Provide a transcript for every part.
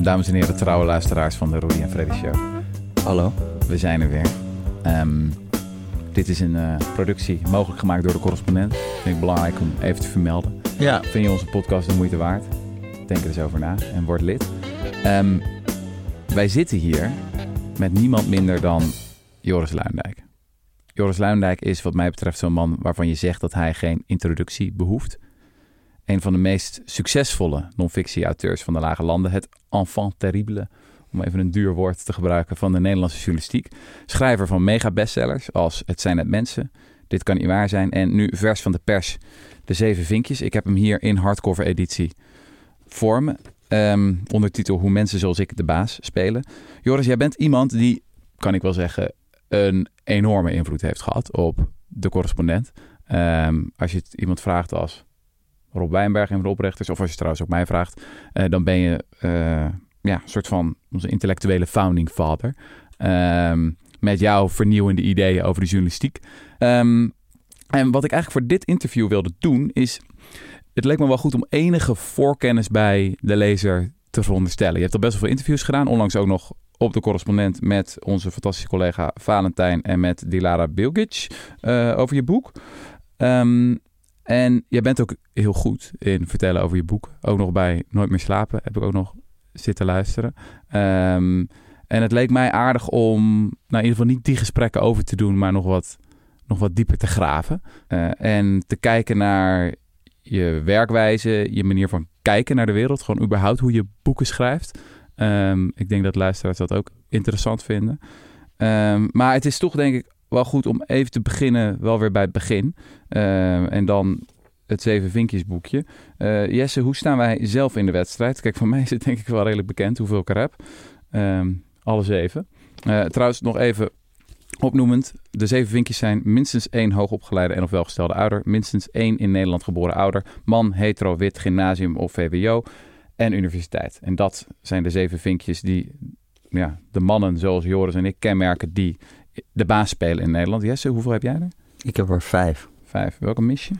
Dames en heren, trouwe luisteraars van de Rudy en Freddy Show. Hallo. We zijn er weer. Ehm, dit is een uh, productie mogelijk gemaakt door de correspondent. Vind ik belangrijk om even te vermelden. Ja. Vind je onze podcast de moeite waard? Denk er eens over na en word lid. Um, wij zitten hier met niemand minder dan Joris Luindijk. Joris Luindijk is wat mij betreft zo'n man waarvan je zegt dat hij geen introductie behoeft. Een van de meest succesvolle non-fictie-auteurs van de Lage Landen. Het enfant terrible, om even een duur woord te gebruiken, van de Nederlandse journalistiek. Schrijver van mega-bestsellers als Het zijn het mensen, Dit kan niet waar zijn. En nu vers van de pers, De Zeven Vinkjes. Ik heb hem hier in hardcover editie voor me. Um, ondertitel Hoe mensen zoals ik de baas spelen. Joris, jij bent iemand die, kan ik wel zeggen, een enorme invloed heeft gehad op de correspondent. Um, als je het iemand vraagt als Rob Wijnberg en de oprichters, of als je trouwens ook mij vraagt, uh, dan ben je uh, ja, een soort van onze intellectuele founding father. Um, met jouw vernieuwende ideeën over de journalistiek. Um, en wat ik eigenlijk voor dit interview wilde doen, is. Het leek me wel goed om enige voorkennis bij de lezer te veronderstellen. Je hebt al best wel veel interviews gedaan, onlangs ook nog op de correspondent met onze fantastische collega Valentijn en met Dilara Bilgic uh, over je boek. Um, en jij bent ook heel goed in vertellen over je boek. Ook nog bij Nooit meer slapen heb ik ook nog zitten luisteren. Um, en het leek mij aardig om, nou in ieder geval niet die gesprekken over te doen, maar nog wat, nog wat dieper te graven. Uh, en te kijken naar je werkwijze, je manier van kijken naar de wereld. Gewoon überhaupt hoe je boeken schrijft. Um, ik denk dat luisteraars dat ook interessant vinden. Um, maar het is toch denk ik wel goed om even te beginnen, wel weer bij het begin. Uh, en dan het Zeven Vinkjes boekje. Uh, Jesse, hoe staan wij zelf in de wedstrijd? Kijk, voor mij is het denk ik wel redelijk bekend hoeveel ik er heb. Um, alle zeven. Uh, trouwens, nog even opnoemend. De zeven vinkjes zijn minstens één hoogopgeleide en of welgestelde ouder. Minstens één in Nederland geboren ouder. Man, hetero, wit, gymnasium of VWO. En universiteit. En dat zijn de zeven vinkjes die ja, de mannen zoals Joris en ik kenmerken die de baas spelen in Nederland. Jesse, hoeveel heb jij er? Ik heb er vijf. Vijf. Welke mis je?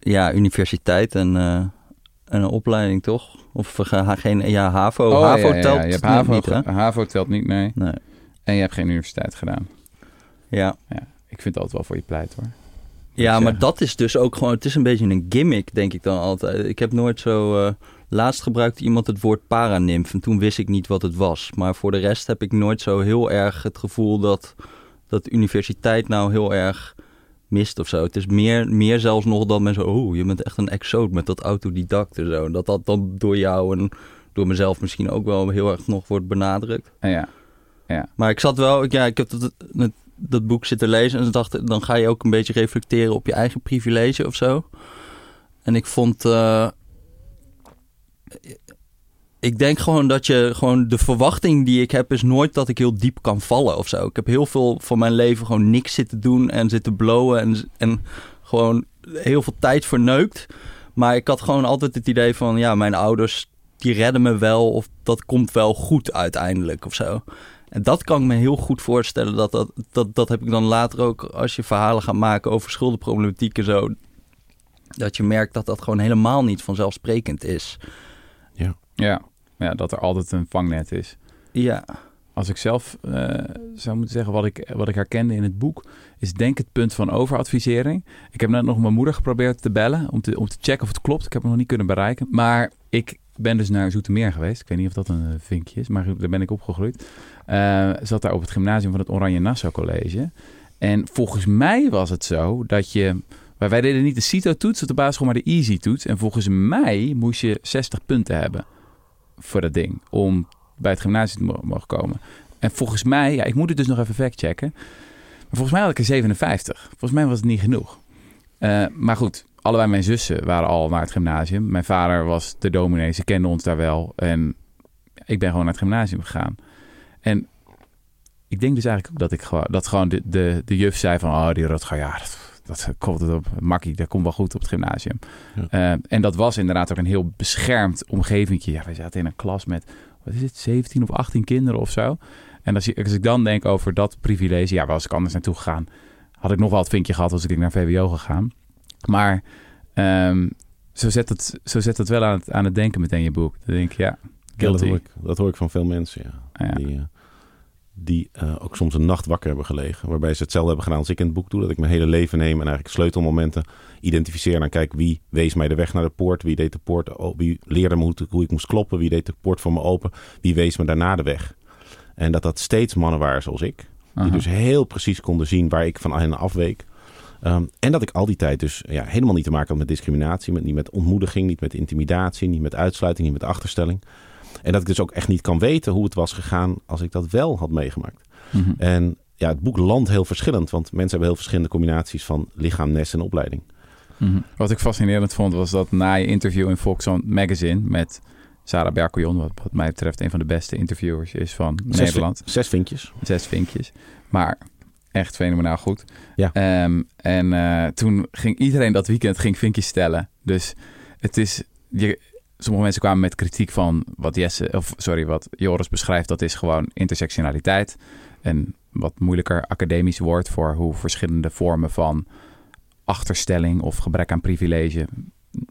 Ja, universiteit en, uh, en een opleiding toch? Of uh, geen, ja, HAVO. Oh, HAVO ja, ja, telt ja. Je hebt HAVO, niet, hè? HAVO telt niet, nee. Nee. En je hebt geen universiteit gedaan. Ja. ja. Ik vind het altijd wel voor je pleit hoor. Ja, maar dat is dus ook gewoon, het is een beetje een gimmick, denk ik dan altijd. Ik heb nooit zo, uh, laatst gebruikte iemand het woord paranimf en toen wist ik niet wat het was. Maar voor de rest heb ik nooit zo heel erg het gevoel dat, dat universiteit nou heel erg mist of zo. Het is meer, meer zelfs nog dan mensen, oh, je bent echt een exoot met dat autodidact en zo. Dat dat dan door jou en door mezelf misschien ook wel heel erg nog wordt benadrukt. Ja, ja. Maar ik zat wel, ja, ik heb dat, dat, dat boek zitten lezen en dacht, dan ga je ook een beetje reflecteren op je eigen privilege of zo. En ik vond, uh, ik denk gewoon dat je gewoon de verwachting die ik heb is nooit dat ik heel diep kan vallen of zo. Ik heb heel veel van mijn leven gewoon niks zitten doen en zitten blowen en, en gewoon heel veel tijd verneukt. Maar ik had gewoon altijd het idee van, ja, mijn ouders die redden me wel of dat komt wel goed uiteindelijk of zo. En dat kan ik me heel goed voorstellen. Dat, dat, dat, dat heb ik dan later ook als je verhalen gaat maken over schuldenproblematiek en zo. Dat je merkt dat dat gewoon helemaal niet vanzelfsprekend is. Ja, ja. Ja dat er altijd een vangnet is. Ja. Als ik zelf uh, zou moeten zeggen wat ik, wat ik herkende in het boek, is denk het punt van overadvisering. Ik heb net nog mijn moeder geprobeerd te bellen om te, om te checken of het klopt. Ik heb het nog niet kunnen bereiken. Maar ik ben dus naar Zoetermeer geweest. Ik weet niet of dat een vinkje is, maar daar ben ik opgegroeid. Uh, zat daar op het gymnasium van het Oranje Nassau College. En volgens mij was het zo dat je... Wij, wij deden niet de CITO-toets op de basisschool, maar de Easy-toets. En volgens mij moest je 60 punten hebben voor dat ding om bij het gymnasium te mogen komen. En volgens mij, ja, ik moet het dus nog even factchecken. Maar volgens mij had ik er 57. Volgens mij was het niet genoeg. Uh, maar goed, allebei mijn zussen waren al naar het gymnasium. Mijn vader was de dominee, ze kenden ons daar wel. En ik ben gewoon naar het gymnasium gegaan. En ik denk dus eigenlijk ook dat ik gewoon, dat gewoon de, de, de juf zei van, oh die Rutger, ja, dat, dat komt het op, makkie, dat komt wel goed op het gymnasium. Ja. Uh, en dat was inderdaad ook een heel beschermd omgevingje. Ja, wij zaten in een klas met, wat is het, 17 of 18 kinderen of zo. En als, als ik dan denk over dat privilege, ja, was ik anders naartoe gegaan, had ik nog wel het vinkje gehad als ik naar VWO gegaan. Maar um, zo, zet het, zo zet het wel aan het, aan het denken meteen je boek. Dan denk ik, ja, dat, hoor ik, dat hoor ik van veel mensen, ja. Ja. Die, eh, die eh, ook soms een nacht wakker hebben gelegen. Waarbij ze hetzelfde hebben gedaan als ik in het boek doe. Dat ik mijn hele leven neem en eigenlijk sleutelmomenten identificeer. En dan kijk wie wees mij de weg naar de poort. Wie deed de poort, wie leerde me hoe, hoe ik moest kloppen. Wie deed de poort voor me open. Wie wees me daarna de weg. En dat dat steeds mannen waren zoals ik. Die Aha. dus heel precies konden zien waar ik van hen afweek. Ehm, en dat ik al die tijd dus ja, helemaal niet te maken had met discriminatie. Met, niet met ontmoediging, niet met intimidatie, niet met uitsluiting, niet met achterstelling. En dat ik dus ook echt niet kan weten hoe het was gegaan als ik dat wel had meegemaakt. Mhm. En ja, het boek landt heel verschillend. Want mensen hebben heel verschillende combinaties van lichaam, nest en opleiding. Mhm. Wat ik fascinerend vond, was dat na je interview in Volkswagen Magazine met Sarah Berkeljon, wat, wat mij betreft een van de beste interviewers is van Zes, Nederland. zes vinkjes. Zes vinkjes. Maar echt fenomenaal goed. Ja. Ehm, en eh, toen ging iedereen dat weekend ging vinkjes stellen. Dus het is... Je, sommige mensen kwamen met kritiek van wat Jesse, of sorry, wat Joris beschrijft. Dat is gewoon intersectionaliteit. Een wat moeilijker academisch woord voor hoe verschillende vormen van achterstelling of gebrek aan privilege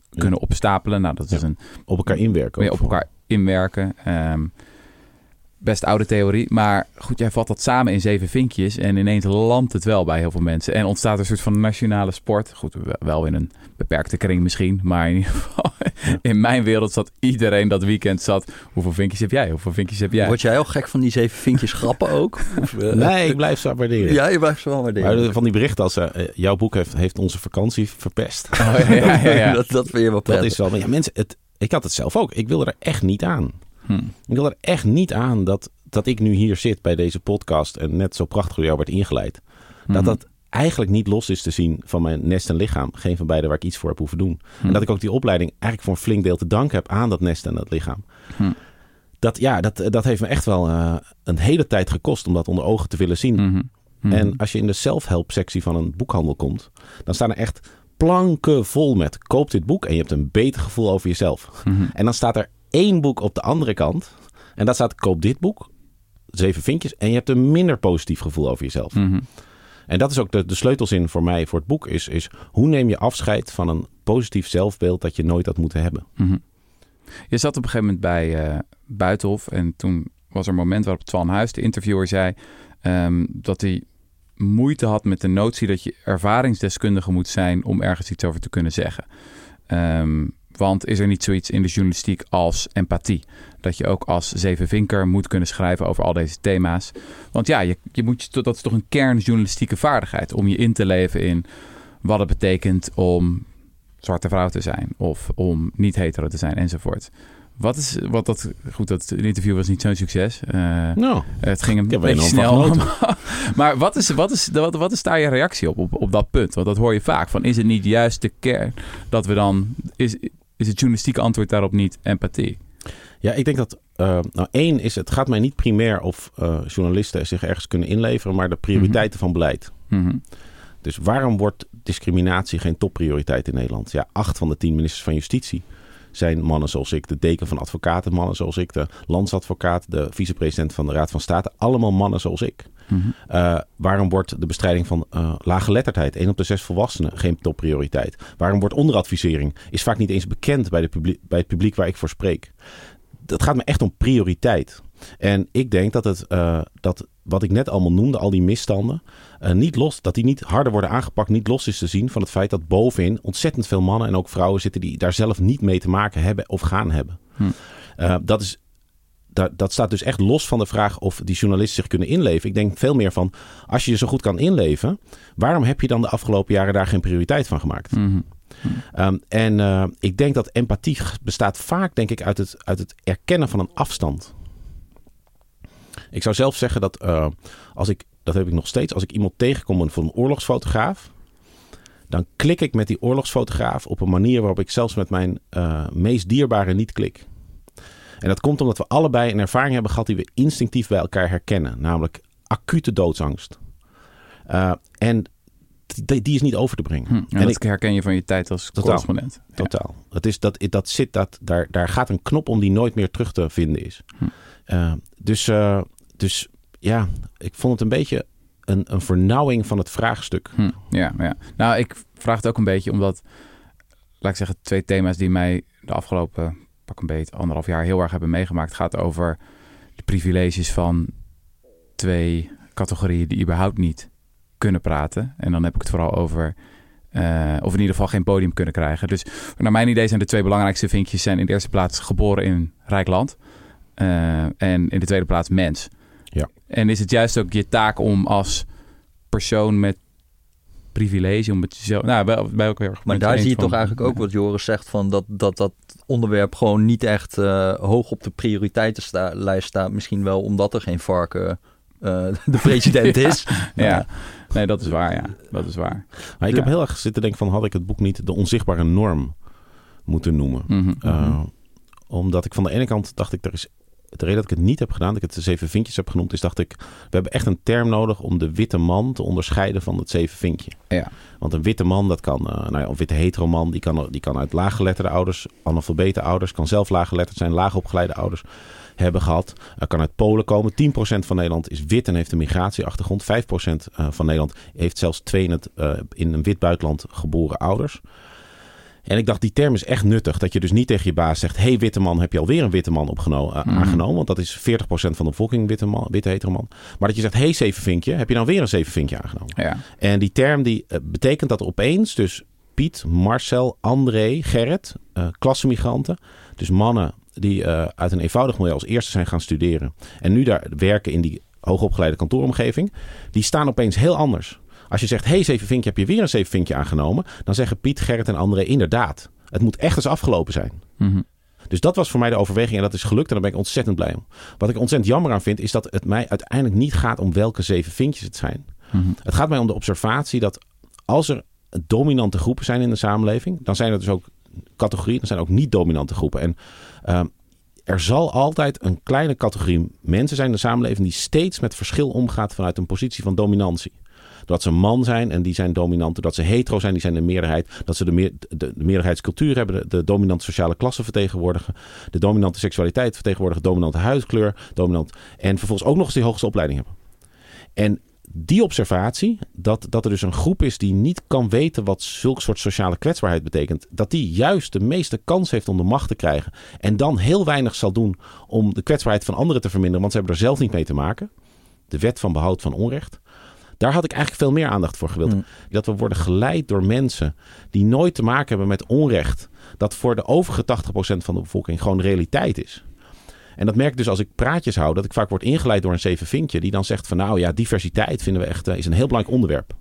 kunnen opstapelen. Nou, dat is Ja. een Op elkaar inwerken. op elkaar inwerken. Ehm, best oude theorie. Maar goed, jij vat dat samen in zeven vinkjes. En ineens landt het wel bij heel veel mensen. En ontstaat een soort van nationale sport. Goed, wel in een beperkte kring misschien. Maar in ieder geval, in mijn wereld zat iedereen dat weekend zat. Hoeveel vinkjes heb jij? Hoeveel vinkjes heb jij? Word jij al gek van die zeven vinkjes grappen ook? Of, eh, Nee, ik blijf ze waarderen. Ja, je blijft ze wel Maar waarderen. de- van die berichten als eh, jouw boek heeft, heeft onze vakantie verpest. Oh, ja, ja, ja, ja. dat, dat vind je wel Dat prettig. is wel. Maar ja, mensen, het, ik had het zelf ook. Ik wilde er echt niet aan. Hm. Ik wilde er echt niet aan dat, dat ik nu hier zit bij deze podcast en net zo prachtig door jou werd ingeleid. Dat Mhm. dat eigenlijk niet los is te zien van mijn nest en lichaam. Geen van beide waar ik iets voor heb hoeven doen. Hm. En dat ik ook die opleiding eigenlijk voor een flink deel te danken heb aan dat nest en dat lichaam. Hm. Dat, ja, dat, dat heeft me echt wel eh, een hele tijd gekost om dat onder ogen te willen zien. En als je in de self-help sectie van een boekhandel komt, dan staan er echt planken vol met koop dit boek en je hebt een beter gevoel over jezelf. En dan staat er één boek op de andere kant en daar staat koop dit boek, zeven vinkjes en je hebt een minder positief gevoel over jezelf. Mhm. En dat is ook de, de sleutelzin voor mij voor het boek is, is hoe neem je afscheid van een positief zelfbeeld dat je nooit had moeten hebben. Mhm. Je zat op een gegeven moment bij eh, Buitenhof en toen was er een moment waarop Twan Huis, de interviewer, zei ehm, dat hij moeite had met de notie dat je ervaringsdeskundige moet zijn om ergens iets over te kunnen zeggen. Ehm, want is er niet zoiets in de journalistiek als empathie? Dat je ook als zevenvinker moet kunnen schrijven over al deze thema's. Want ja, je, je moet, dat is toch een kernjournalistieke vaardigheid om je in te leven in wat het betekent om zwarte vrouw te zijn of om niet hetero te zijn enzovoort. Wat is wat dat goed? Dat interview was niet zo'n succes. Nou, het ging een beetje snel. maar wat is, wat, is, wat, wat is daar je reactie op, op, op dat punt? Want dat hoor je vaak. Van, is het niet juist de kern dat we dan... Is, is het journalistieke antwoord daarop niet empathie? ja, ik denk dat, eh, nou één is, het gaat mij niet primair of eh, journalisten zich ergens kunnen inleveren, maar de prioriteiten van beleid. Mhm. Dus waarom wordt discriminatie geen topprioriteit in Nederland? Ja, acht van de tien ministers van Justitie zijn mannen zoals ik. De deken van advocaten, mannen zoals ik. De landsadvocaat, de vicepresident van de Raad van State. Allemaal mannen zoals ik. Eh, waarom wordt de bestrijding van eh laaggeletterdheid, één op de zes volwassenen, geen topprioriteit? Waarom wordt onderadvisering, is vaak niet eens bekend bij, de publiek, bij het publiek waar ik voor spreek? Dat gaat me echt om prioriteit. En ik denk dat, het, eh, dat wat ik net allemaal noemde, al die misstanden, niet los, dat die niet harder worden aangepakt, niet los is te zien van het feit dat bovenin ontzettend veel mannen en ook vrouwen zitten die daar zelf niet mee te maken hebben of gaan hebben. Hm. Dat is dat, dat staat dus echt los van de vraag of die journalisten zich kunnen inleven. Ik denk veel meer van, als je je zo goed kan inleven, waarom heb je dan de afgelopen jaren daar geen prioriteit van gemaakt? Mhm. Um, en uh, ik denk dat empathie bestaat vaak, denk ik, uit het, uit het erkennen van een afstand. Ik zou zelf zeggen dat uh, als ik, dat heb ik nog steeds, als ik iemand tegenkom van een oorlogsfotograaf, dan klik ik met die oorlogsfotograaf op een manier waarop ik zelfs met mijn uh, meest dierbare niet klik. En dat komt omdat we allebei een ervaring hebben gehad die we instinctief bij elkaar herkennen, namelijk acute doodsangst. Uh, en die, die, is niet over te brengen. Hm, en, en dat ik, herken je van je tijd als totaal, correspondent. Totaal. Ja. Het is dat, dat zit, dat, daar, daar gaat een knop om die nooit meer terug te vinden is. Hm. Uh, dus, uh, dus ja, ik vond het een beetje een, een vernauwing van het vraagstuk. Hm, ja, ja, nou ik vraag het ook een beetje omdat, laat ik zeggen, twee thema's die mij de afgelopen pak een beet, anderhalf jaar heel erg hebben meegemaakt, gaat over de privileges van twee categorieën die überhaupt niet kunnen praten. En dan heb ik het vooral over, uh, of in ieder geval geen podium kunnen krijgen. Dus naar mijn idee zijn de twee belangrijkste vinkjes zijn in de eerste plaats geboren in rijk land. Uh, en in de tweede plaats mens. Ja. En is het juist ook je taak om als persoon met privilege om het zelf. Nou, bij, bij elkaar weer. Maar daar zie je toch eigenlijk ook wat Joris zegt van dat dat, dat onderwerp gewoon niet echt uh, hoog op de prioriteitenlijst staat. Misschien wel omdat er geen varken uh, de president is. ja. ja. nee, dat is waar. Ja, dat is waar. Maar ik ja. heb heel erg zitten denken van had ik het boek niet de onzichtbare norm moeten noemen. Mm -hmm. uh, omdat ik van de ene kant dacht ik er is de reden dat ik het niet heb gedaan, dat ik het de zeven vinkjes heb genoemd, is dacht ik, we hebben echt een term nodig om de witte man te onderscheiden van het zeven vinkje. Ja. Want een witte man, dat kan, uh, nou ja, een witte hetero man, die kan, die kan uit laaggeletterde ouders, analfabete ouders, kan zelf laaggeletterd zijn, laagopgeleide ouders hebben gehad. Uh, kan uit Polen komen. 10% van Nederland is wit en heeft een migratieachtergrond. 5% uh, van Nederland heeft zelfs twee in, het, in een wit buitenland geboren ouders. En ik dacht, die term is echt nuttig. Dat je dus niet tegen je baas zegt... hey, witte man, heb je alweer een witte man opgenomen, uh, mm. aangenomen? Want dat is 40% van de bevolking, witte, man, witte hetero man. Maar dat je zegt, hey, zevenvinkje, heb je dan weer een zevenvinkje aangenomen? Ja. En die term die uh, betekent dat opeens dus Piet, Marcel, André, Gerrit... Uh, klassemigranten, dus mannen die uit een eenvoudig milieu als eerste zijn gaan studeren... en nu daar werken in die hoogopgeleide kantooromgeving... die staan opeens heel anders... Als je zegt, hey zevenvinkje, heb je weer een zevenvinkje aangenomen? Dan zeggen Piet, Gerrit en André inderdaad. Het moet echt eens afgelopen zijn. Mm -hmm. Dus dat was voor mij de overweging en dat is gelukt en daar ben ik ontzettend blij om. Wat ik ontzettend jammer aan vind, is dat het mij uiteindelijk niet gaat om welke zeven vinkjes het zijn. Mm -hmm. Het gaat mij om de observatie dat als er dominante groepen zijn in de samenleving, dan zijn er dus ook categorieën, dan zijn er ook niet-dominante groepen. En uh, er zal altijd een kleine categorie mensen zijn in de samenleving die steeds met verschil omgaat vanuit een positie van dominantie. Dat ze man zijn en die zijn dominant. Dat ze hetero zijn, die zijn de meerderheid. Dat ze de, meer, de, de meerderheidscultuur hebben. De, dominante sociale klasse vertegenwoordigen. De dominante seksualiteit vertegenwoordigen. Dominante huidkleur. Dominant, en vervolgens ook nog eens die hoogste opleiding hebben. En die observatie, dat, dat er dus een groep is die niet kan weten wat zulk soort sociale kwetsbaarheid betekent. Dat die juist de meeste kans heeft om de macht te krijgen. En dan heel weinig zal doen om de kwetsbaarheid van anderen te verminderen. Want ze hebben er zelf niet mee te maken. De wet van behoud van onrecht. Daar had ik eigenlijk veel meer aandacht voor gewild. Mm. Dat we worden geleid door mensen die nooit te maken hebben met onrecht. Dat voor de overige 80% van de bevolking gewoon realiteit is. En dat merk ik dus als ik praatjes hou, dat ik vaak word ingeleid door een zeven vinkje. Die dan zegt van nou ja, diversiteit vinden we echt uh, is een heel belangrijk onderwerp.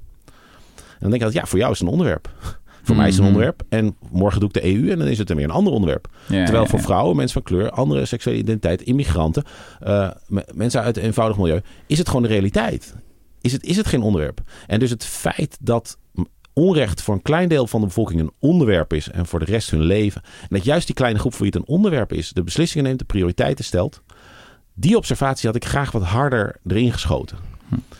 En dan denk ik dat ja, voor jou is het een onderwerp. Voor mij is het een onderwerp. En morgen doe ik de EU en dan is het er weer een ander onderwerp. Ja, Terwijl voor vrouwen, mensen van kleur, andere seksuele identiteit, immigranten, uh, mensen uit een eenvoudig milieu, is het gewoon de realiteit. Is het, is het geen onderwerp. En dus het feit dat onrecht voor een klein deel van de bevolking een onderwerp is en voor de rest hun leven. En dat juist die kleine groep voor wie het een onderwerp is, de beslissingen neemt, de prioriteiten stelt. Die observatie had ik graag wat harder erin geschoten.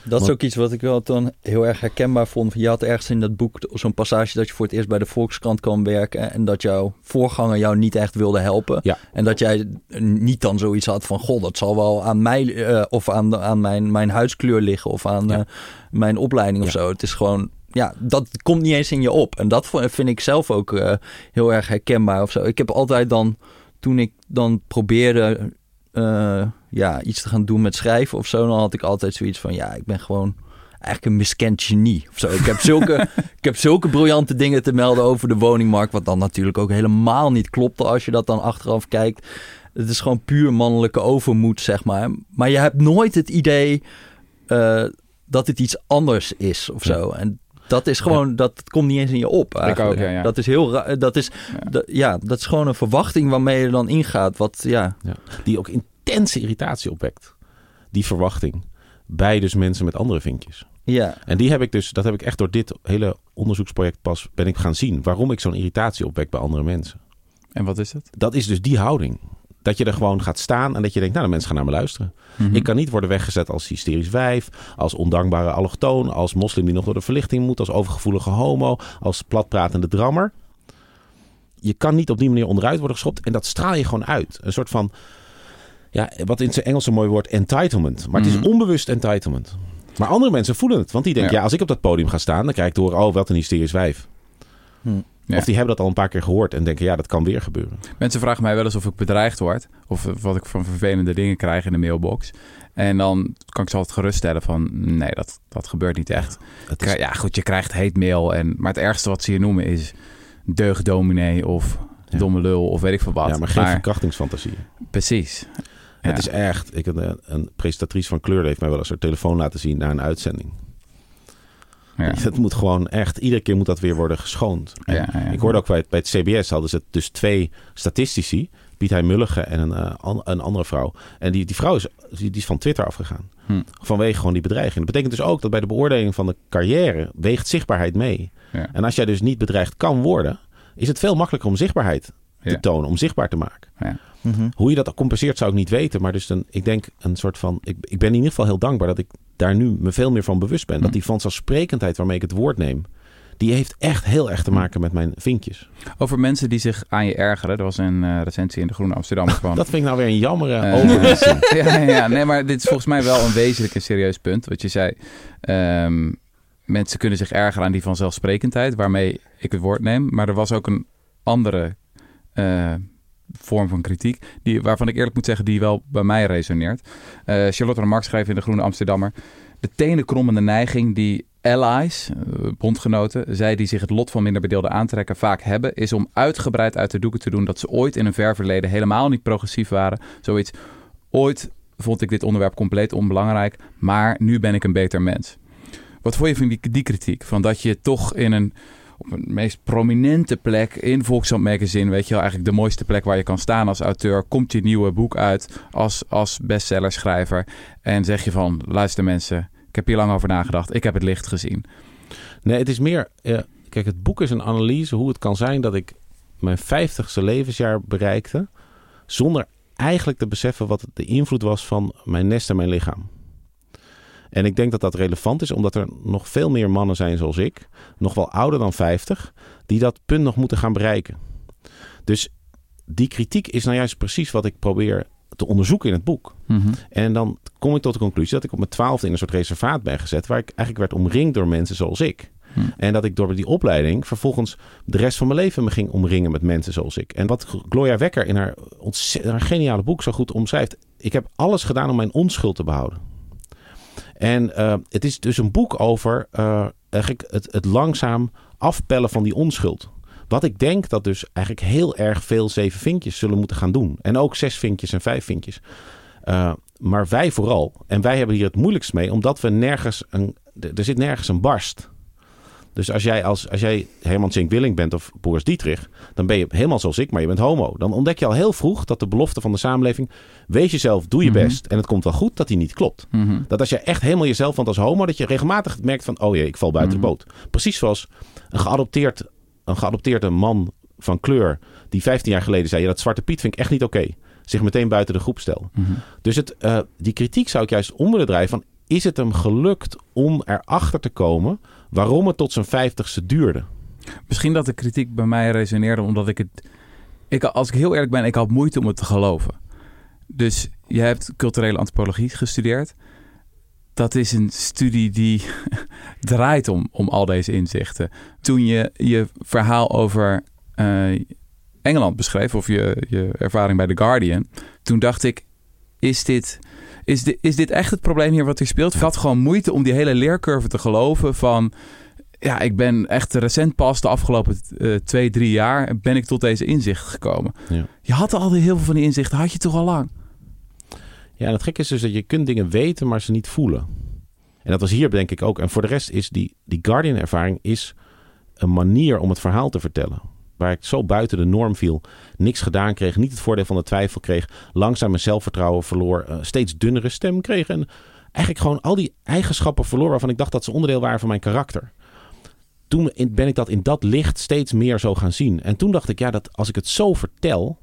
Dat is ook iets wat ik wel dan heel erg herkenbaar vond. Je had ergens in dat boek zo'n passage dat je voor het eerst bij de Volkskrant kwam werken. En dat jouw voorganger jou niet echt wilde helpen. Ja. En dat jij niet dan zoiets had van: Goh, dat zal wel aan mij uh, of aan, aan mijn, mijn huidskleur liggen. Of aan ja. uh, mijn opleiding of Ja. zo. Het is gewoon. Ja, dat komt niet eens in je op. En dat vind ik zelf ook uh, heel erg herkenbaar of zo. Ik heb altijd dan, toen ik dan probeerde uh, ja, iets te gaan doen met schrijven of zo, dan had ik altijd zoiets van, ja, ik ben gewoon eigenlijk een miskend genie of zo. Ik heb zulke, ik heb zulke briljante dingen te melden over de woningmarkt, wat dan natuurlijk ook helemaal niet klopte als je dat dan achteraf kijkt. Het is gewoon puur mannelijke overmoed, zeg maar. Maar je hebt nooit het idee uh, dat het iets anders is of zo. En dat is gewoon, ja. dat komt niet eens in je op. Eigenlijk. Ik ook, ja, ja. Dat is heel raar. Dat is, ja. Dat, ja, dat is gewoon een verwachting waarmee je dan ingaat. Wat, ja. ja. Die ook intense irritatie opwekt. Die verwachting. Bij dus mensen met andere vinkjes. Ja. En die heb ik dus, dat heb ik echt door dit hele onderzoeksproject pas ben ik gaan zien. Waarom ik zo'n irritatie opwek bij andere mensen. En wat is het? Dat is dus die houding. Dat je er gewoon gaat staan en dat je denkt, nou, de mensen gaan naar me luisteren. Mm-hmm. Ik kan niet worden weggezet als hysterisch wijf, als ondankbare allochtoon, als moslim die nog door de verlichting moet, als overgevoelige homo, als platpratende drammer. Je kan niet op die manier onderuit worden geschopt en dat straal je gewoon uit. Een soort van, ja, wat in zijn Engels een mooi woord, entitlement. Maar het Mhm. is onbewust entitlement. Maar andere mensen voelen het, want die denken, Ja. ja, als ik op dat podium ga staan, dan krijg ik door, oh, wat een hysterisch wijf. Hm. Ja. Of die hebben dat al een paar keer gehoord en denken, ja, dat kan weer gebeuren. Mensen vragen mij wel eens of ik bedreigd word. Of wat ik van vervelende dingen krijg in de mailbox. En dan kan ik ze altijd geruststellen van... nee, dat, dat gebeurt niet echt. Is, Ja, goed, je krijgt hate mail. En, maar het ergste wat ze hier noemen is... deugdominee of Ja. domme lul of weet ik veel wat. ja, maar geen verkrachtingsfantasie. Precies. Het is echt, ik, een, een presentatrice van Kleur heeft mij wel eens haar telefoon laten zien na een uitzending. Ja. Het moet gewoon echt, iedere keer moet dat weer worden geschoond. Ja. Ik hoorde ook bij het, bij het CBS hadden ze dus twee statistici, Piet Hein Mulligen en een, eh, an- een andere vrouw. En die, die vrouw is, die, die is van Twitter afgegaan. Hm. Vanwege gewoon die bedreiging. Dat betekent dus ook dat bij de beoordeling van de carrière weegt zichtbaarheid mee. Ja. En als jij dus niet bedreigd kan worden, is het veel makkelijker om zichtbaarheid te Ja. tonen, om zichtbaar te maken. Ja. Hoe je dat compenseert zou ik niet weten. Maar dus een, ik denk een soort van. Ik, ik ben in ieder geval heel dankbaar dat ik daar nu me veel meer van bewust ben. Dat Hm. die vanzelfsprekendheid waarmee ik het woord neem. Die heeft echt heel erg te maken met mijn vinkjes. Over mensen die zich aan je ergeren. Er was een eh, recensie in de Groene Amsterdam van... Dat vind ik nou weer een jammere Eh, overwissing. ja, ja, ja, nee, maar dit is volgens mij wel een wezenlijk en serieus punt. Wat je zei, ehm, mensen kunnen zich ergeren aan die vanzelfsprekendheid, waarmee ik het woord neem. Maar er was ook een andere eh, vorm van kritiek, die, waarvan ik eerlijk moet zeggen, die wel bij mij resoneert. Eh, Charlotte Remarque schreef in de Groene Amsterdammer, de tenenkrommende neiging die allies, eh, bondgenoten, zij die zich het lot van minder bedeelden aantrekken, vaak hebben, is om uitgebreid uit de doeken te doen dat ze ooit in een ver verleden helemaal niet progressief waren. Zoiets, ooit vond ik dit onderwerp compleet onbelangrijk, maar nu ben ik een beter mens. Wat vond je van die, die kritiek? Van dat je toch in een, op een meest prominente plek in Volkskrant Magazine, weet je wel, eigenlijk de mooiste plek waar je kan staan als auteur, komt je nieuwe boek uit als, als bestsellerschrijver en zeg je van, luister mensen, ik heb hier lang over nagedacht, ik heb het licht gezien. Nee, het is meer. eh, kijk, het boek is een analyse hoe het kan zijn dat ik mijn vijftigste levensjaar bereikte. zonder eigenlijk te beseffen wat de invloed was van mijn nest en mijn lichaam. En ik denk dat dat relevant is, omdat er nog veel meer mannen zijn zoals ik, nog wel ouder dan 50, die dat punt nog moeten gaan bereiken. Dus die kritiek is nou juist precies wat ik probeer te onderzoeken in het boek. En dan kom ik tot de conclusie dat ik op mijn twaalfde in een soort reservaat ben gezet, waar ik eigenlijk werd omringd door mensen zoals ik. Hm. En dat ik door die opleiding vervolgens de rest van mijn leven me ging omringen met mensen zoals ik. En wat Gloria Wekker in haar, haar geniale boek zo goed omschrijft. Ik heb alles gedaan om mijn onschuld te behouden. En eh, het is dus een boek over eh, eigenlijk het, het langzaam afpellen van die onschuld. Wat ik denk dat dus eigenlijk heel erg veel zeven vinkjes zullen moeten gaan doen. En ook zes vinkjes en vijf vinkjes. Uh, maar wij vooral. En wij hebben hier het moeilijkst mee, omdat we nergens een. Er zit nergens een barst. Dus als jij, als, als jij Herman Zink Willing bent of Boris Dietrich, dan ben je helemaal zoals ik, maar je bent homo. Dan ontdek je al heel vroeg dat de belofte van de samenleving, wees jezelf, doe je Mhm. best en het komt wel goed, dat die niet klopt. Mhm. Dat als je echt helemaal jezelf, want als homo, dat je regelmatig merkt van, oh jee, ik val buiten Mhm. de boot. Precies zoals een, geadopteerd, een geadopteerde man van kleur, die 15 jaar geleden zei, ja, dat Zwarte Piet vind ik echt niet oké. Zich meteen buiten de groep stel. Mhm. Dus het, eh, die kritiek zou ik juist om willen draaien van, is het hem gelukt om erachter te komen waarom het tot zijn vijftigste duurde? Misschien dat de kritiek bij mij resoneerde omdat ik het... Ik, als ik heel eerlijk ben, ik had moeite om het te geloven. Dus je hebt culturele antropologie gestudeerd. Dat is een studie die draait om, om al deze inzichten. Toen je je verhaal over eh, Engeland beschreef, of je, je ervaring bij The Guardian, toen dacht ik, is dit, is, dit, is dit echt het probleem hier wat hier speelt? Ik had gewoon moeite om die hele leercurve te geloven van ja, ik ben echt recent pas de afgelopen eh, twee, drie jaar ben ik tot deze inzicht gekomen. Ja. Je had al heel veel van die inzichten, had je toch al lang? Ja, en het gekke is dus dat je kunt dingen weten, maar ze niet voelen. En dat was hier denk ik ook. En voor de rest is die, die Guardian-ervaring is een manier om het verhaal te vertellen. Waar ik zo buiten de norm viel, niks gedaan kreeg, niet het voordeel van de twijfel kreeg, langzaam mijn zelfvertrouwen verloor, uh, steeds dunnere stem kreeg en eigenlijk gewoon al die eigenschappen verloor waarvan ik dacht dat ze onderdeel waren van mijn karakter. Toen ben ik dat in dat licht steeds meer zo gaan zien. En toen dacht ik, ja, dat als ik het zo vertel,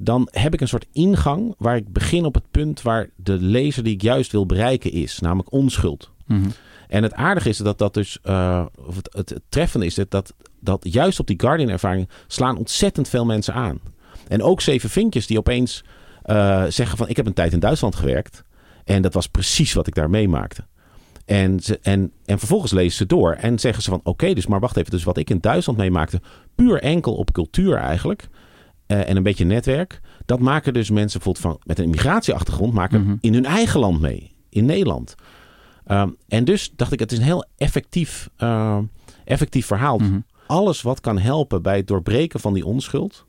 dan heb ik een soort ingang waar ik begin op het punt waar de lezer die ik juist wil bereiken is, namelijk onschuld. Mhm. En het aardige is dat dat dus, uh, of het, het, het treffende is dat, dat, dat juist op die Guardian-ervaring slaan ontzettend veel mensen aan. En ook zeven vinkjes die opeens uh, zeggen van ik heb een tijd in Duitsland gewerkt en dat was precies wat ik daar meemaakte. En, ze, en, en vervolgens lezen ze door en zeggen ze van oké, dus maar wacht even. Dus wat ik in Duitsland meemaakte, puur enkel op cultuur eigenlijk. eh, en een beetje netwerk. Dat maken dus mensen bijvoorbeeld van, met een migratieachtergrond maken Mhm. in hun eigen land mee. In Nederland. Ehm, en dus dacht ik, het is een heel effectief, eh, effectief verhaal. Mhm. Alles wat kan helpen bij het doorbreken van die onschuld,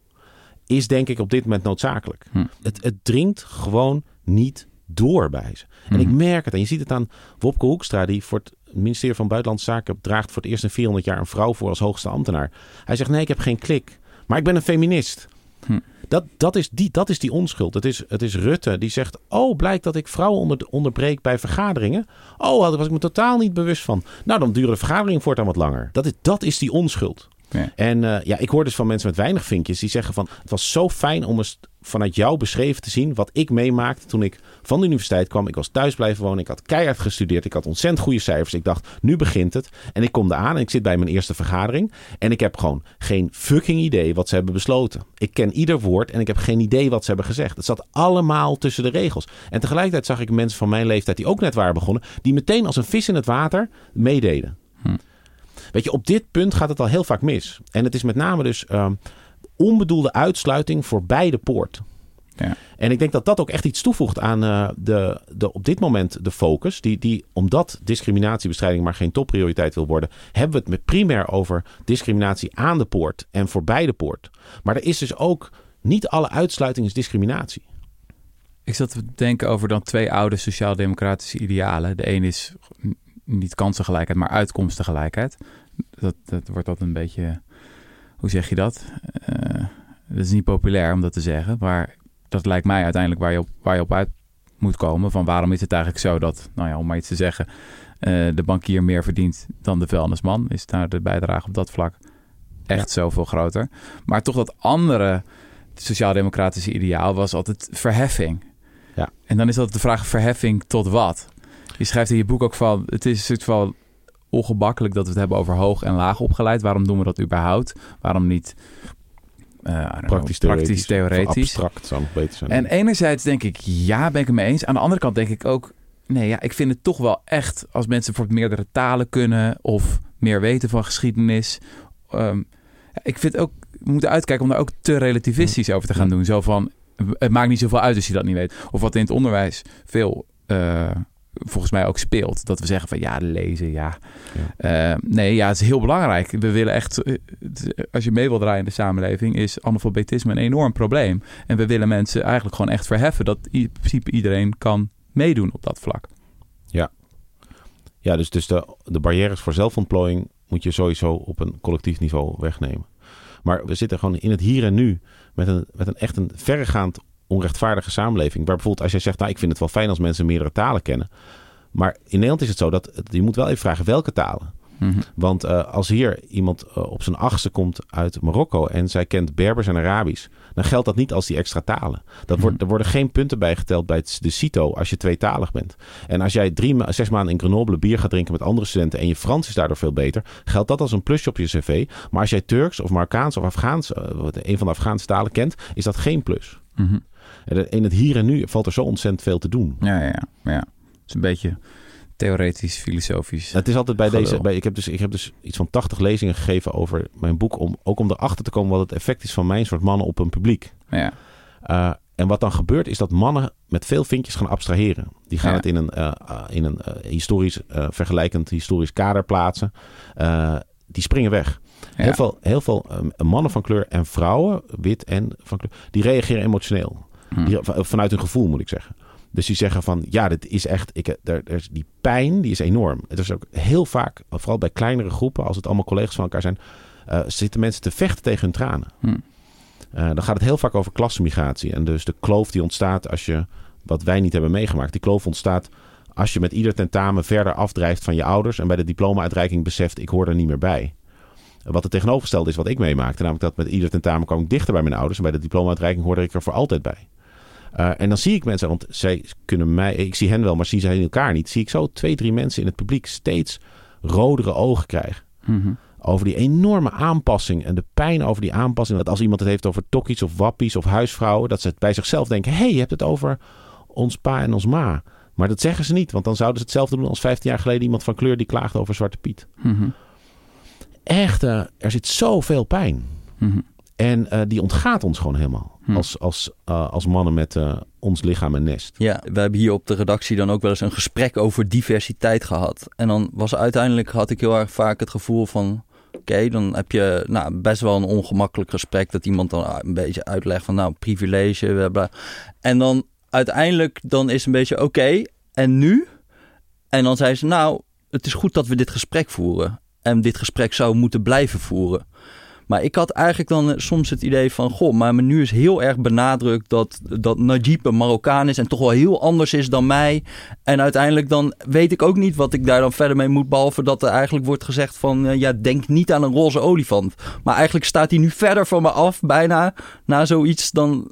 is denk ik op dit moment noodzakelijk. Hm. Het, het dringt gewoon niet door bij ze. En ik Mhm. merk het. En je ziet het aan Wopke Hoekstra, die voor het ministerie van Buitenlandse Zaken draagt voor het eerst in 400 jaar een vrouw voor als hoogste ambtenaar. Hij zegt: Nee, ik heb geen klik, maar ik ben een feminist. Hm. Dat, dat, is die, dat is die onschuld. Het is, het is Rutte die zegt: Oh, blijkt dat ik vrouwen onder, onderbreek bij vergaderingen. Oh, daar was ik me totaal niet bewust van. Nou, dan duren de vergaderingen voortaan wat langer. Dat is, dat is die onschuld. Ja. En eh, ja, ik hoor dus van mensen met weinig vinkjes die zeggen van... het was zo fijn om eens vanuit jou beschreven te zien... wat ik meemaakte toen ik van de universiteit kwam. Ik was thuis blijven wonen, ik had keihard gestudeerd... ik had ontzettend goede cijfers. Ik dacht, nu begint het. En ik kom eraan en ik zit bij mijn eerste vergadering... en ik heb gewoon geen fucking idee wat ze hebben besloten. Ik ken ieder woord en ik heb geen idee wat ze hebben gezegd. Het zat allemaal tussen de regels. En tegelijkertijd zag ik mensen van mijn leeftijd... die ook net waren begonnen... die meteen als een vis in het water meededen. Weet je, op dit punt gaat het al heel vaak mis. En het is met name dus ehm, onbedoelde uitsluiting voor beide poort. Ja. En ik denk dat dat ook echt iets toevoegt aan eh, de, de, op dit moment de focus. Die, die, omdat discriminatiebestrijding maar geen topprioriteit wil worden, hebben we het met primair over discriminatie aan de poort en voorbij de poort. Maar er is dus ook niet alle uitsluiting is discriminatie. Ik zat te denken over dan twee oude sociaal-democratische idealen. De een is niet kansengelijkheid, maar uitkomstengelijkheid. Dat, dat wordt dat een beetje, hoe zeg je dat? Eh, dat is niet populair om dat te zeggen, maar dat lijkt mij uiteindelijk waar je op, waar je op uit moet komen. Van waarom is het eigenlijk zo dat, nou ja, om maar iets te zeggen, eh, de bankier meer verdient dan de vuilnisman? Is daar de bijdrage op dat vlak echt zoveel groter? Maar toch dat andere sociaal-democratische ideaal was altijd verheffing. Ja. En dan is dat de vraag verheffing tot wat? Je schrijft in je boek ook van, het is een soort van ongebakkelijk dat we het hebben over hoog en laag opgeleid. Waarom doen we dat überhaupt? Waarom niet eh, know, Praktisch praktisch theoretisch. Abstract zou beter zijn. En enerzijds denk ik, ja, ben ik het mee eens. Aan de andere kant denk ik ook, nee, ja, ik vind het toch wel echt als mensen voor meerdere talen kunnen of meer weten van geschiedenis. Ehm, ik vind ook, we moeten uitkijken om daar ook te relativistisch over te gaan doen. Zo van, het maakt niet zoveel uit als je dat niet weet. Of wat in het onderwijs veel, eh, volgens mij ook speelt. Dat we zeggen van, ja, lezen, ja. Eh, nee, ja, het is heel belangrijk. We willen echt, eh, als je mee wil draaien in de samenleving, is analfabetisme een enorm probleem. En we willen mensen eigenlijk gewoon echt verheffen dat in principe iedereen kan meedoen op dat vlak. Ja, dus, dus de, de barrières voor zelfontplooiing moet je sowieso op een collectief niveau wegnemen. Maar we zitten gewoon in het hier en nu met een, met een echt een verregaand onrechtvaardige samenleving. Waar bijvoorbeeld als jij zegt, nou ik vind het wel fijn als mensen meerdere talen kennen. Maar in Nederland is het zo dat je moet wel even vragen welke talen. Mhm. Want eh, als hier iemand eh, op zijn achtste komt uit Marokko en zij kent Berbers en Arabisch, dan geldt dat niet als die extra talen. Dat wordt, er worden geen punten bijgeteld bij het- de CITO als je tweetalig bent. En als jij drie, zes maanden in Grenoble bier gaat drinken met andere studenten en je Frans is daardoor veel beter, geldt dat als een plusje op je cv. Maar als jij Turks of Marokkaans of Afghaans, eh, een van de Afghaanse talen kent, is dat geen plus. Mhm. En In het hier en nu valt er zo ontzettend veel te doen. Ja, ja, ja. Ja. Het is een beetje theoretisch, filosofisch. Het is altijd bij Gelul. deze. Bij, ik, heb dus, ik heb dus iets van 80 lezingen gegeven over mijn boek. Om, ook om erachter te komen wat het effect is van mijn soort mannen op een publiek. Ja. Uh, en wat dan gebeurt is dat mannen met veel vinkjes gaan abstraheren. Die gaan Ja. het in een, uh, uh, in een uh, historisch, vergelijkend historisch kader plaatsen. Die springen weg. Ja. Heel veel, heel veel um, mannen van kleur en vrouwen, wit en van kleur, die reageren emotioneel. Die, vanuit hun gevoel moet ik zeggen. Dus die zeggen van, ja, dit is echt, ik, er, er is die pijn, die is enorm. Het is ook heel vaak, vooral bij kleinere groepen, als het allemaal collega's van elkaar zijn, uh, zitten mensen te vechten tegen hun tranen. Hm. Uh, dan gaat het heel vaak over klassenmigratie. En dus de kloof die ontstaat als je, wat wij niet hebben meegemaakt, die kloof ontstaat als je met ieder tentamen verder afdrijft van je ouders en bij de diploma-uitreiking beseft, ik hoor er niet meer bij. Wat het tegenovergestelde is wat ik meemaakte, namelijk dat met ieder tentamen kwam ik dichter bij mijn ouders en bij de diploma-uitreiking hoorde ik er voor altijd bij. Uh, en dan zie ik mensen, want zij kunnen mij, ik zie hen wel, maar zien zij elkaar niet. Zie ik zo twee, drie mensen in het publiek steeds rodere ogen krijgen. Mm-hmm. Over die enorme aanpassing en de pijn over die aanpassing. Dat als iemand het heeft over tokkies of wappies of huisvrouwen, dat ze het bij zichzelf denken: hé, hey, je hebt het over ons pa en ons ma. Maar dat zeggen ze niet, want dan zouden ze hetzelfde doen als 15 jaar geleden iemand van kleur die klaagde over Zwarte Piet. Mhm. Echt, eh, er zit zoveel pijn. Mhm. En eh, die ontgaat ons gewoon helemaal. Hm. Als, als, eh, als mannen met eh, ons lichaam en nest. Ja, we hebben hier op de redactie dan ook wel eens een gesprek over diversiteit gehad. En dan was uiteindelijk, had ik heel erg vaak het gevoel van... Oké, dan heb je nou, best wel een ongemakkelijk gesprek... dat iemand dan ah, een beetje uitlegt van nou, privilege, bla, bla. En dan uiteindelijk dan is een beetje oké, en nu? En dan zei ze nou, het is goed dat we dit gesprek voeren. En dit gesprek zou moeten blijven voeren. Maar ik had eigenlijk dan eh, soms het idee van... Goh, maar nu is heel erg benadrukt dat, dat Najib een Marokkaan is... en toch wel heel anders is dan mij. En uiteindelijk dan weet ik ook niet wat ik daar dan verder mee moet... behalve dat er eigenlijk wordt gezegd van... eh, ja, denk niet aan een roze olifant. Maar eigenlijk staat hij nu verder van me af bijna... na zoiets dan,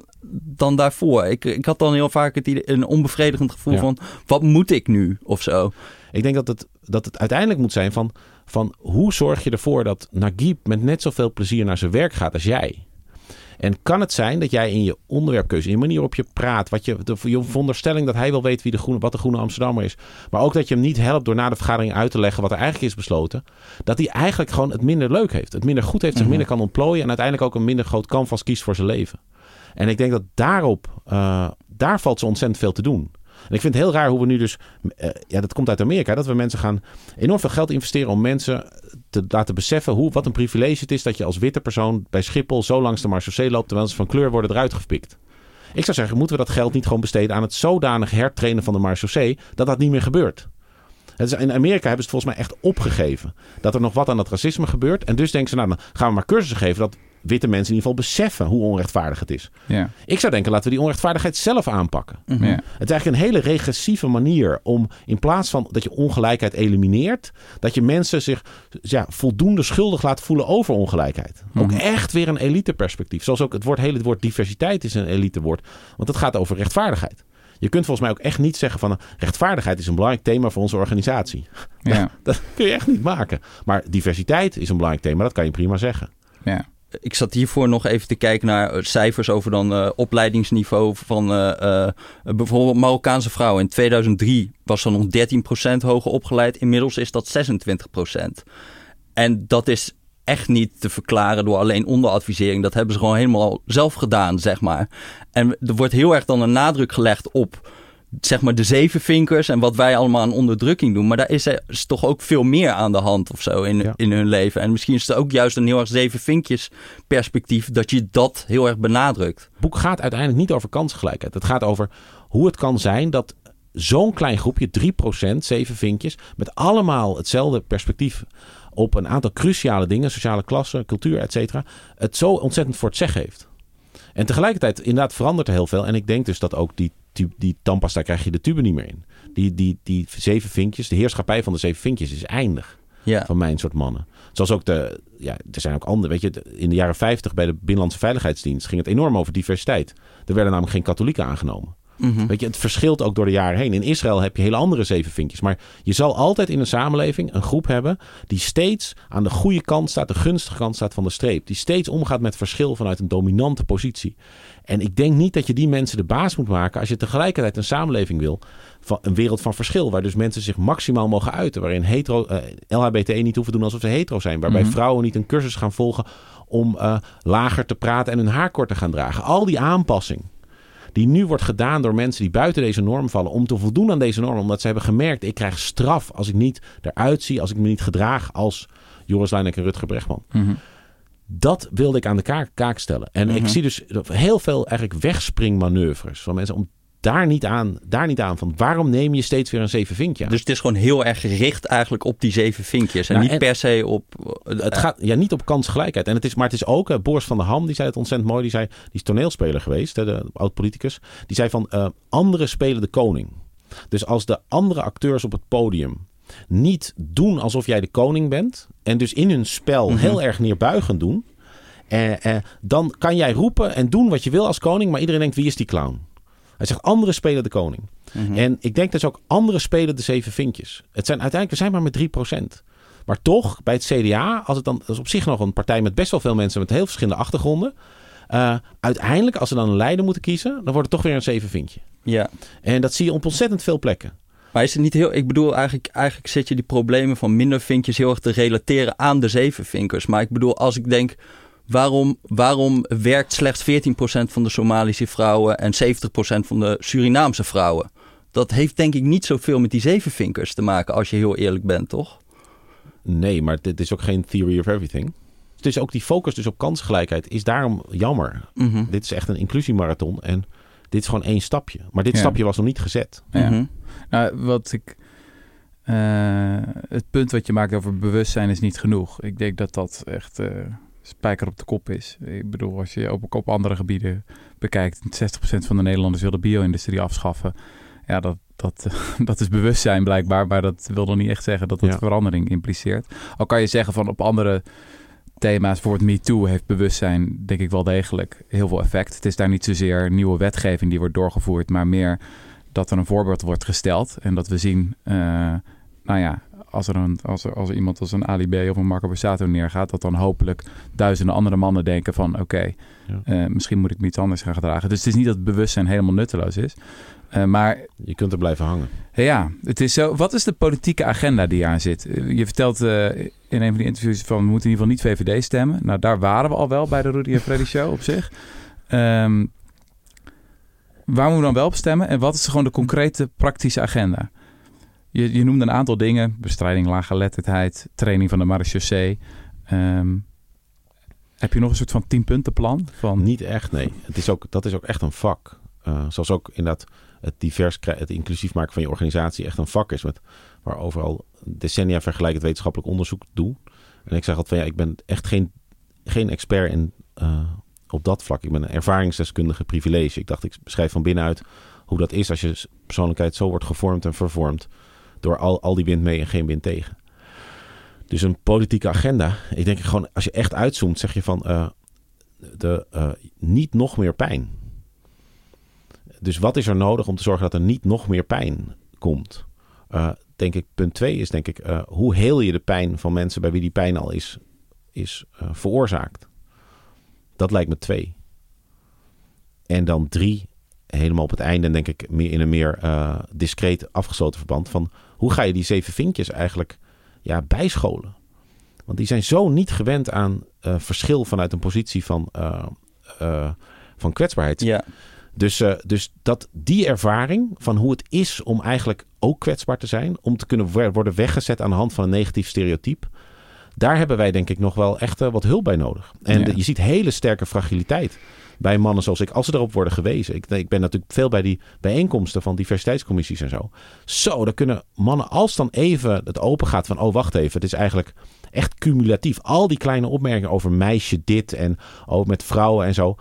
dan daarvoor. Ik, ik had dan heel vaak het idee, een onbevredigend gevoel Ja. van... wat moet ik nu of zo? Ik denk dat het, dat het uiteindelijk moet zijn van, van hoe zorg je ervoor dat Nagib met net zoveel plezier naar zijn werk gaat als jij? En kan het zijn dat jij in je onderwerpkeuze, in je manier waarop je praat, wat je, de, je veronderstelling dat hij wel weet wie de groene, wat de groene Amsterdammer is, maar ook dat je hem niet helpt door na de vergadering uit te leggen wat er eigenlijk is besloten, dat hij eigenlijk gewoon het minder leuk heeft, het minder goed heeft, zich Mhm. minder kan ontplooien en uiteindelijk ook een minder groot canvas kiest voor zijn leven. En ik denk dat daarop, eh, daar valt zo ontzettend veel te doen. En ik vind het heel raar hoe we nu dus, eh, ja, dat komt uit Amerika, dat we mensen gaan enorm veel geld investeren om mensen te laten beseffen hoe, wat een privilege het is dat je als witte persoon bij Schiphol zo langs de Marseillais loopt terwijl ze van kleur worden eruit gepikt. Ik zou zeggen, moeten we dat geld niet gewoon besteden aan het zodanig hertrainen van de Marseillais dat dat niet meer gebeurt? In Amerika hebben ze het volgens mij echt opgegeven. Dat er nog wat aan dat racisme gebeurt. En dus denken ze, nou, dan gaan we maar cursussen geven dat witte mensen in ieder geval beseffen hoe onrechtvaardig het is. Ja. Ik zou denken, laten we die onrechtvaardigheid zelf aanpakken. Mhm. Ja. Het is eigenlijk een hele regressieve manier om in plaats van dat je ongelijkheid elimineert, dat je mensen zich ja, voldoende schuldig laat voelen over ongelijkheid. Ook Mhm. echt weer een eliteperspectief. Zoals ook het woord, hele woord diversiteit is een elitewoord, want het gaat over rechtvaardigheid. Je kunt volgens mij ook echt niet zeggen van eh, rechtvaardigheid is een belangrijk thema voor onze organisatie. Ja. Dat kun je echt niet maken. Maar diversiteit is een belangrijk thema, dat kan je prima zeggen. Ja. Ik zat hiervoor nog even te kijken naar eh, cijfers over dan eh, opleidingsniveau van eh, bijvoorbeeld Marokkaanse vrouwen. In 2003 was er nog 13% hoger opgeleid. Inmiddels is dat 26%. En dat is echt niet te verklaren door alleen onderadvisering. Dat hebben ze gewoon helemaal zelf gedaan, zeg maar. En er wordt heel erg dan een nadruk gelegd op zeg maar de zevenvinkers en wat wij allemaal aan onderdrukking doen. Maar daar is er is toch ook veel meer aan de hand of zo in, Ja. in hun leven. En misschien is het ook juist een heel erg zevenvinkjes perspectief dat je dat heel erg benadrukt. Het boek gaat uiteindelijk niet over kansgelijkheid. Het gaat over hoe het kan zijn dat zo'n klein groepje, 3%, zeven vinkjes, met allemaal hetzelfde perspectief op een aantal cruciale dingen, sociale klasse, cultuur, et cetera, het zo ontzettend voor het zeggen heeft. En tegelijkertijd, inderdaad, verandert er heel veel. En ik denk dus dat ook die, die, die tandpasta krijg je de tube niet meer in. Die, die, die zeven vinkjes, de heerschappij van de zeven vinkjes is eindig Ja. van mijn soort mannen. Zoals ook de, ja, er zijn ook andere, weet je, in de jaren 50 bij de Binnenlandse Veiligheidsdienst ging het enorm over diversiteit. Er werden namelijk geen katholieken aangenomen. Mhm. Weet je, het verschilt ook door de jaren heen. In Israël heb je hele andere zeven vinkjes. Maar je zal altijd in een samenleving een groep hebben die steeds aan de goede kant staat, de gunstige kant staat van de streep. Die steeds omgaat met verschil vanuit een dominante positie. En ik denk niet dat je die mensen de baas moet maken als je tegelijkertijd een samenleving wil. Van een wereld van verschil, waar dus mensen zich maximaal mogen uiten. Waarin hetero, eh, LHBT niet hoeven doen alsof ze hetero zijn. Waarbij Mhm. vrouwen niet een cursus gaan volgen om eh, lager te praten en hun haar kort te gaan dragen. Al die aanpassing die nu wordt gedaan door mensen die buiten deze norm vallen. Om te voldoen aan deze norm. Omdat ze hebben gemerkt, ik krijg straf als ik niet eruit zie. Als ik me niet gedraag als Joris Luijnek en Rutger Bregman. Mhm. Dat wilde ik aan de kaak, kaak stellen. En ik Mhm. zie dus heel veel eigenlijk wegspringmanoeuvres van mensen om daar niet aan, daar niet aan van waarom neem je steeds weer een zeven vinkje aan? Dus het is gewoon heel erg gericht eigenlijk op die zeven vinkjes. En Nou, niet en- per se op... eh, het gaat ja, niet op kansgelijkheid. En het is, maar het is ook, eh, Boris van der Ham, die zei het ontzettend mooi. Die, zei, die is toneelspeler geweest, hè, de oud-politicus. Die zei van, eh anderen spelen de koning. Dus als de andere acteurs op het podium niet doen alsof jij de koning bent... en dus in hun spel Mhm. heel erg neerbuigend doen... eh, eh, dan kan jij roepen en doen wat je wil als koning... maar iedereen denkt, wie is die clown? Hij zegt, anderen spelen de koning. mhm. En ik denk dus ook anderen spelen de zeven vinkjes. Het zijn uiteindelijk, we zijn maar met 3%. Maar toch, bij het CDA, als het dan, dat is op zich nog een partij met best wel veel mensen met heel verschillende achtergronden. eh, uiteindelijk, als ze dan een leider moeten kiezen, dan wordt het toch weer een zeven vinkje. Ja. En dat zie je op ontzettend veel plekken. Maar is het niet heel... Ik bedoel, eigenlijk, eigenlijk zit je die problemen van minder vinkjes heel erg te relateren aan de zevenvinkers. Maar ik bedoel, als ik denk... Waarom, waarom werkt slechts 14% van de Somalische vrouwen en 70% van de Surinaamse vrouwen? Dat heeft denk ik niet zoveel met die zevenvinkers te maken, als je heel eerlijk bent, toch? Nee, maar dit is ook geen theory of everything. Het is ook die focus dus op kansgelijkheid is daarom jammer. Mhm. Dit is echt een inclusiemarathon en dit is gewoon één stapje. Maar dit Ja. stapje was nog niet gezet. Ja. Mhm. Nou, wat ik. eh, het punt wat je maakt over bewustzijn is niet genoeg. Ik denk dat dat echt eh, spijker op de kop is. Ik bedoel, als je op, op andere gebieden bekijkt, 60% van de Nederlanders wil de bio-industrie afschaffen. Ja, dat, dat, dat is bewustzijn blijkbaar, maar dat wil nog niet echt zeggen dat dat Ja. verandering impliceert. Al kan je zeggen van op andere thema's, bijvoorbeeld MeToo, heeft bewustzijn denk ik wel degelijk heel veel effect. Het is daar niet zozeer nieuwe wetgeving die wordt doorgevoerd, maar meer dat er een voorbeeld wordt gesteld en dat we zien, eh, nou ja, als er, een, als, er, als er iemand als een Ali B of een Marco Borsato neergaat, dat dan hopelijk duizenden andere mannen denken van oké, Ja. eh, misschien moet ik me iets anders gaan gedragen. Dus het is niet dat het bewustzijn helemaal nutteloos is. Eh, maar Je kunt er blijven hangen. ja, het is zo. Wat is de politieke agenda die aan zit? Eh, Je vertelt eh, in een van die interviews van we moeten in ieder geval niet VVD stemmen. Nou, daar waren we al wel bij de Rudy en Freddy show op zich. Ehm, waar moeten we dan wel op stemmen? En wat is gewoon de concrete praktische agenda? Je, je noemde een aantal dingen. Bestrijding laaggeletterdheid, training van de marechaussee. Ehm heb je nog een soort van tienpuntenplan? Van, Niet echt, nee. Het is ook, dat is ook echt een vak. Eh, zoals ook inderdaad het divers, het inclusief maken van je organisatie echt een vak is. Met, waar overal decennia vergelijkend wetenschappelijk onderzoek doe. En ik zeg altijd van ja, ik ben echt geen, geen expert in, eh, op dat vlak. Ik ben een ervaringsdeskundige privilege. Ik dacht, ik beschrijf van binnenuit hoe dat is als je persoonlijkheid zo wordt gevormd en vervormd. Door al, al die wind mee en geen wind tegen. Dus een politieke agenda. Ik denk gewoon, als je echt uitzoomt, zeg je van eh, de, eh, niet nog meer pijn. Dus wat is er nodig om te zorgen dat er niet nog meer pijn komt? Eh, denk ik, punt twee is denk ik, hoe heel je de pijn van mensen bij wie die pijn al is, is veroorzaakt? Dat lijkt me twee. En dan drie, helemaal op het einde, denk ik, meer in een meer discreet afgesloten verband van hoe ga je die zeven vinkjes eigenlijk ja, bijscholen? Want die zijn zo niet gewend aan eh, verschil vanuit een positie van, eh, eh, van kwetsbaarheid. Ja. Dus, dus dat die ervaring van hoe het is om eigenlijk ook kwetsbaar te zijn, om te kunnen wo- worden weggezet aan de hand van een negatief stereotype, daar hebben wij denk ik nog wel echt eh, wat hulp bij nodig. En Ja. je ziet hele sterke fragiliteit bij mannen zoals ik, als ze erop worden gewezen. Ik, ik ben natuurlijk veel bij die bijeenkomsten van diversiteitscommissies en zo. Zo, dan kunnen mannen, als dan even het open gaat van, oh wacht even, het is eigenlijk echt cumulatief. Al die kleine opmerkingen over meisje dit en ook met vrouwen en zo,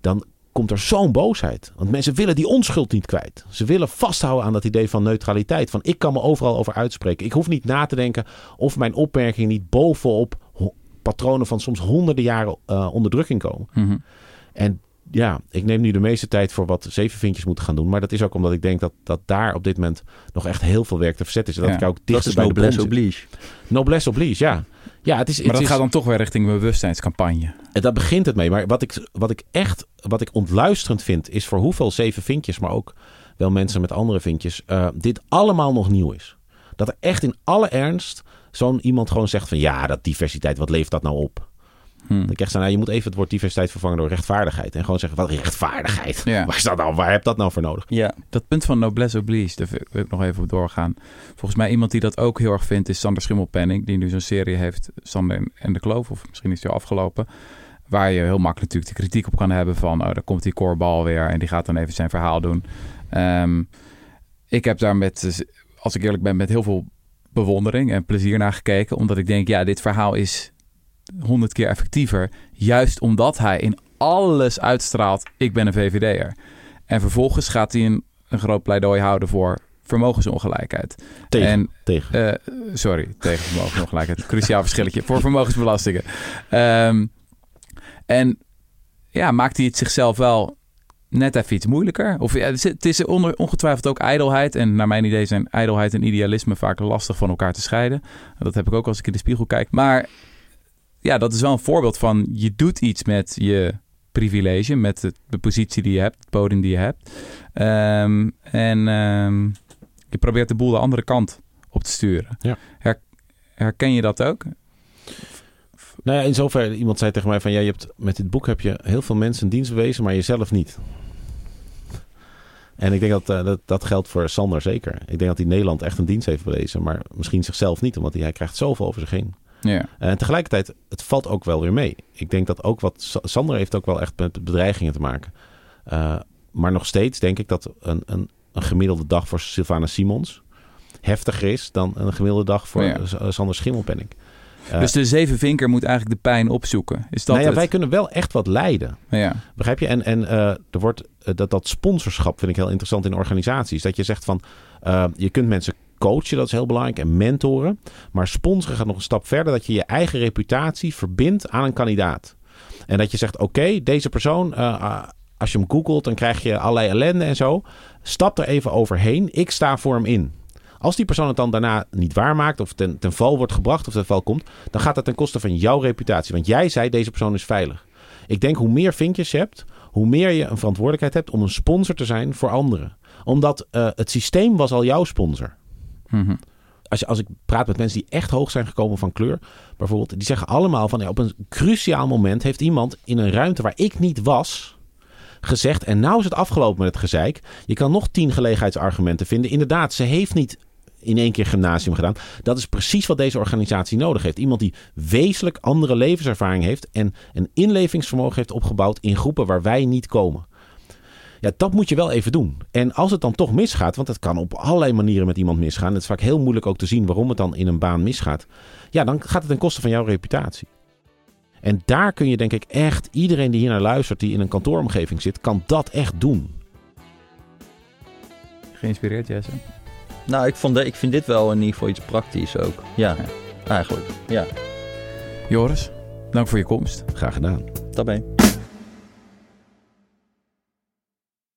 dan komt er zo'n boosheid. Want mensen willen die onschuld niet kwijt. Ze willen vasthouden aan dat idee van neutraliteit. Van ik kan me overal over uitspreken. Ik hoef niet na te denken of mijn opmerkingen niet bovenop patronen van soms honderden jaren eh, onderdrukking komen. Mhm. En ja, ik neem nu de meeste tijd voor wat zevenvinkjes moeten gaan doen. Maar dat is ook omdat ik denk dat, dat daar op dit moment nog echt heel veel werk te verzetten is. En dat Ja, ik ook dichter bij de noblesse oblige. Noblesse oblige, ja. Ja, het is, Maar het dat is, gaat dan toch weer richting een bewustzijnscampagne. en daar begint het mee. Maar wat ik, wat ik echt wat ik ontluisterend vind, is voor hoeveel zeven vinkjes, maar ook wel mensen met andere vinkjes, eh, dit allemaal nog nieuw is. Dat er echt in alle ernst zo'n iemand gewoon zegt van ja, dat diversiteit, wat levert dat nou op? Hm. Dat ik echt zei, nou, je moet even het woord diversiteit vervangen door rechtvaardigheid. En gewoon zeggen, wat rechtvaardigheid? Ja. Waar, is dat nou, waar heb dat nou voor nodig? Ja. Dat punt van noblesse oblige, daar wil ik nog even op doorgaan. Volgens mij iemand die dat ook heel erg vindt is Sander Schimmelpenning. Die nu zo'n serie heeft, Sander en- de Kloof. Of misschien is die al afgelopen. Waar je heel makkelijk natuurlijk de kritiek op kan hebben van... oh, daar komt die korbal weer en die gaat dan even zijn verhaal doen. Ehm, ik heb daar met, als ik eerlijk ben, met heel veel bewondering en plezier naar gekeken. Omdat ik denk, ja, dit verhaal is honderd keer effectiever. Juist omdat hij in alles uitstraalt, ik ben een VVD'er. En vervolgens gaat hij een, een groot pleidooi houden voor vermogensongelijkheid. Tegen. En tegen. eh, sorry, tegen vermogensongelijkheid. Cruciaal verschilletje. Voor vermogensbelastingen. Ehm, en ja, maakt hij het zichzelf wel net even iets moeilijker? Of ja, het is- het is onder, ongetwijfeld ook ijdelheid. En naar mijn idee zijn ijdelheid en idealisme vaak lastig van elkaar te scheiden. Dat heb ik ook als ik in de spiegel kijk. Maar ja, dat is wel een voorbeeld van je doet iets met je privilege met de, de positie die je hebt, het podium die je hebt. Ehm, en ehm, je probeert de boel de andere kant op te sturen. Ja. Her- herken je dat ook? Nou ja, in zover, iemand zei tegen mij van... Ja, je hebt, met dit boek heb je heel veel mensen een dienst bewezen, maar jezelf niet. En ik denk dat, eh, dat dat geldt voor Sander zeker. Ik denk dat hij Nederland echt een dienst heeft bewezen, maar misschien zichzelf niet, omdat hij, hij krijgt zoveel over zich heen. Ja. En tegelijkertijd, het valt ook wel weer mee. Ik denk dat ook wat... Sa- Sander heeft ook wel echt met bedreigingen te maken. Eh, maar nog steeds denk ik dat een, een, een gemiddelde dag voor Sylvana Simons... heftiger is dan een gemiddelde dag voor Ja. Sander Schimmelpenninck. Eh, dus de zevenvinker moet eigenlijk de pijn opzoeken. Is dat nou ja, het? wij kunnen wel echt wat leiden. Ja. Begrijp je? En, en eh, er wordt, dat, dat sponsorschap vind ik heel interessant in organisaties. Dat je zegt van, je kunt mensen coachen, dat is heel belangrijk, en mentoren. Maar sponsoren gaat nog een stap verder, dat je je eigen reputatie verbindt aan een kandidaat. En dat je zegt, oké, deze persoon, eh, ah, als je hem googelt, dan krijg je allerlei ellende en zo. Stap er even overheen, ik sta voor hem in. Als die persoon het dan daarna niet waarmaakt of ten, ten val wordt gebracht of ten val komt, dan gaat dat ten koste van jouw reputatie. Want jij zei deze persoon is veilig. Ik denk hoe meer vinkjes je hebt, hoe meer je een verantwoordelijkheid hebt om een sponsor te zijn voor anderen. Omdat eh, het systeem was al jouw sponsor. Mhm. Als, je, als ik praat met mensen die echt hoog zijn gekomen van kleur, bijvoorbeeld, die zeggen allemaal van ja, op een cruciaal moment heeft iemand in een ruimte waar ik niet was, gezegd, en nou is het afgelopen met het gezeik. Je kan nog tien gelegenheidsargumenten vinden. Inderdaad, ze heeft niet in één keer gymnasium gedaan. Dat is precies wat deze organisatie nodig heeft. Iemand die wezenlijk andere levenservaring heeft en een inlevingsvermogen heeft opgebouwd in groepen waar wij niet komen. Ja, dat moet je wel even doen. En als het dan toch misgaat, want het kan op allerlei manieren met iemand misgaan. Het is vaak heel moeilijk ook te zien waarom het dan in een baan misgaat. Ja, dan gaat het ten koste van jouw reputatie. En daar kun je denk ik echt, iedereen die hier naar luistert, die in een kantooromgeving zit, kan dat echt doen. Geïnspireerd, Jesse? Nou, ik, vond de, ik vind dit wel in ieder geval iets praktisch ook. Ja, eigenlijk. Ja, Joris, dank voor je komst. Graag gedaan. daarbij.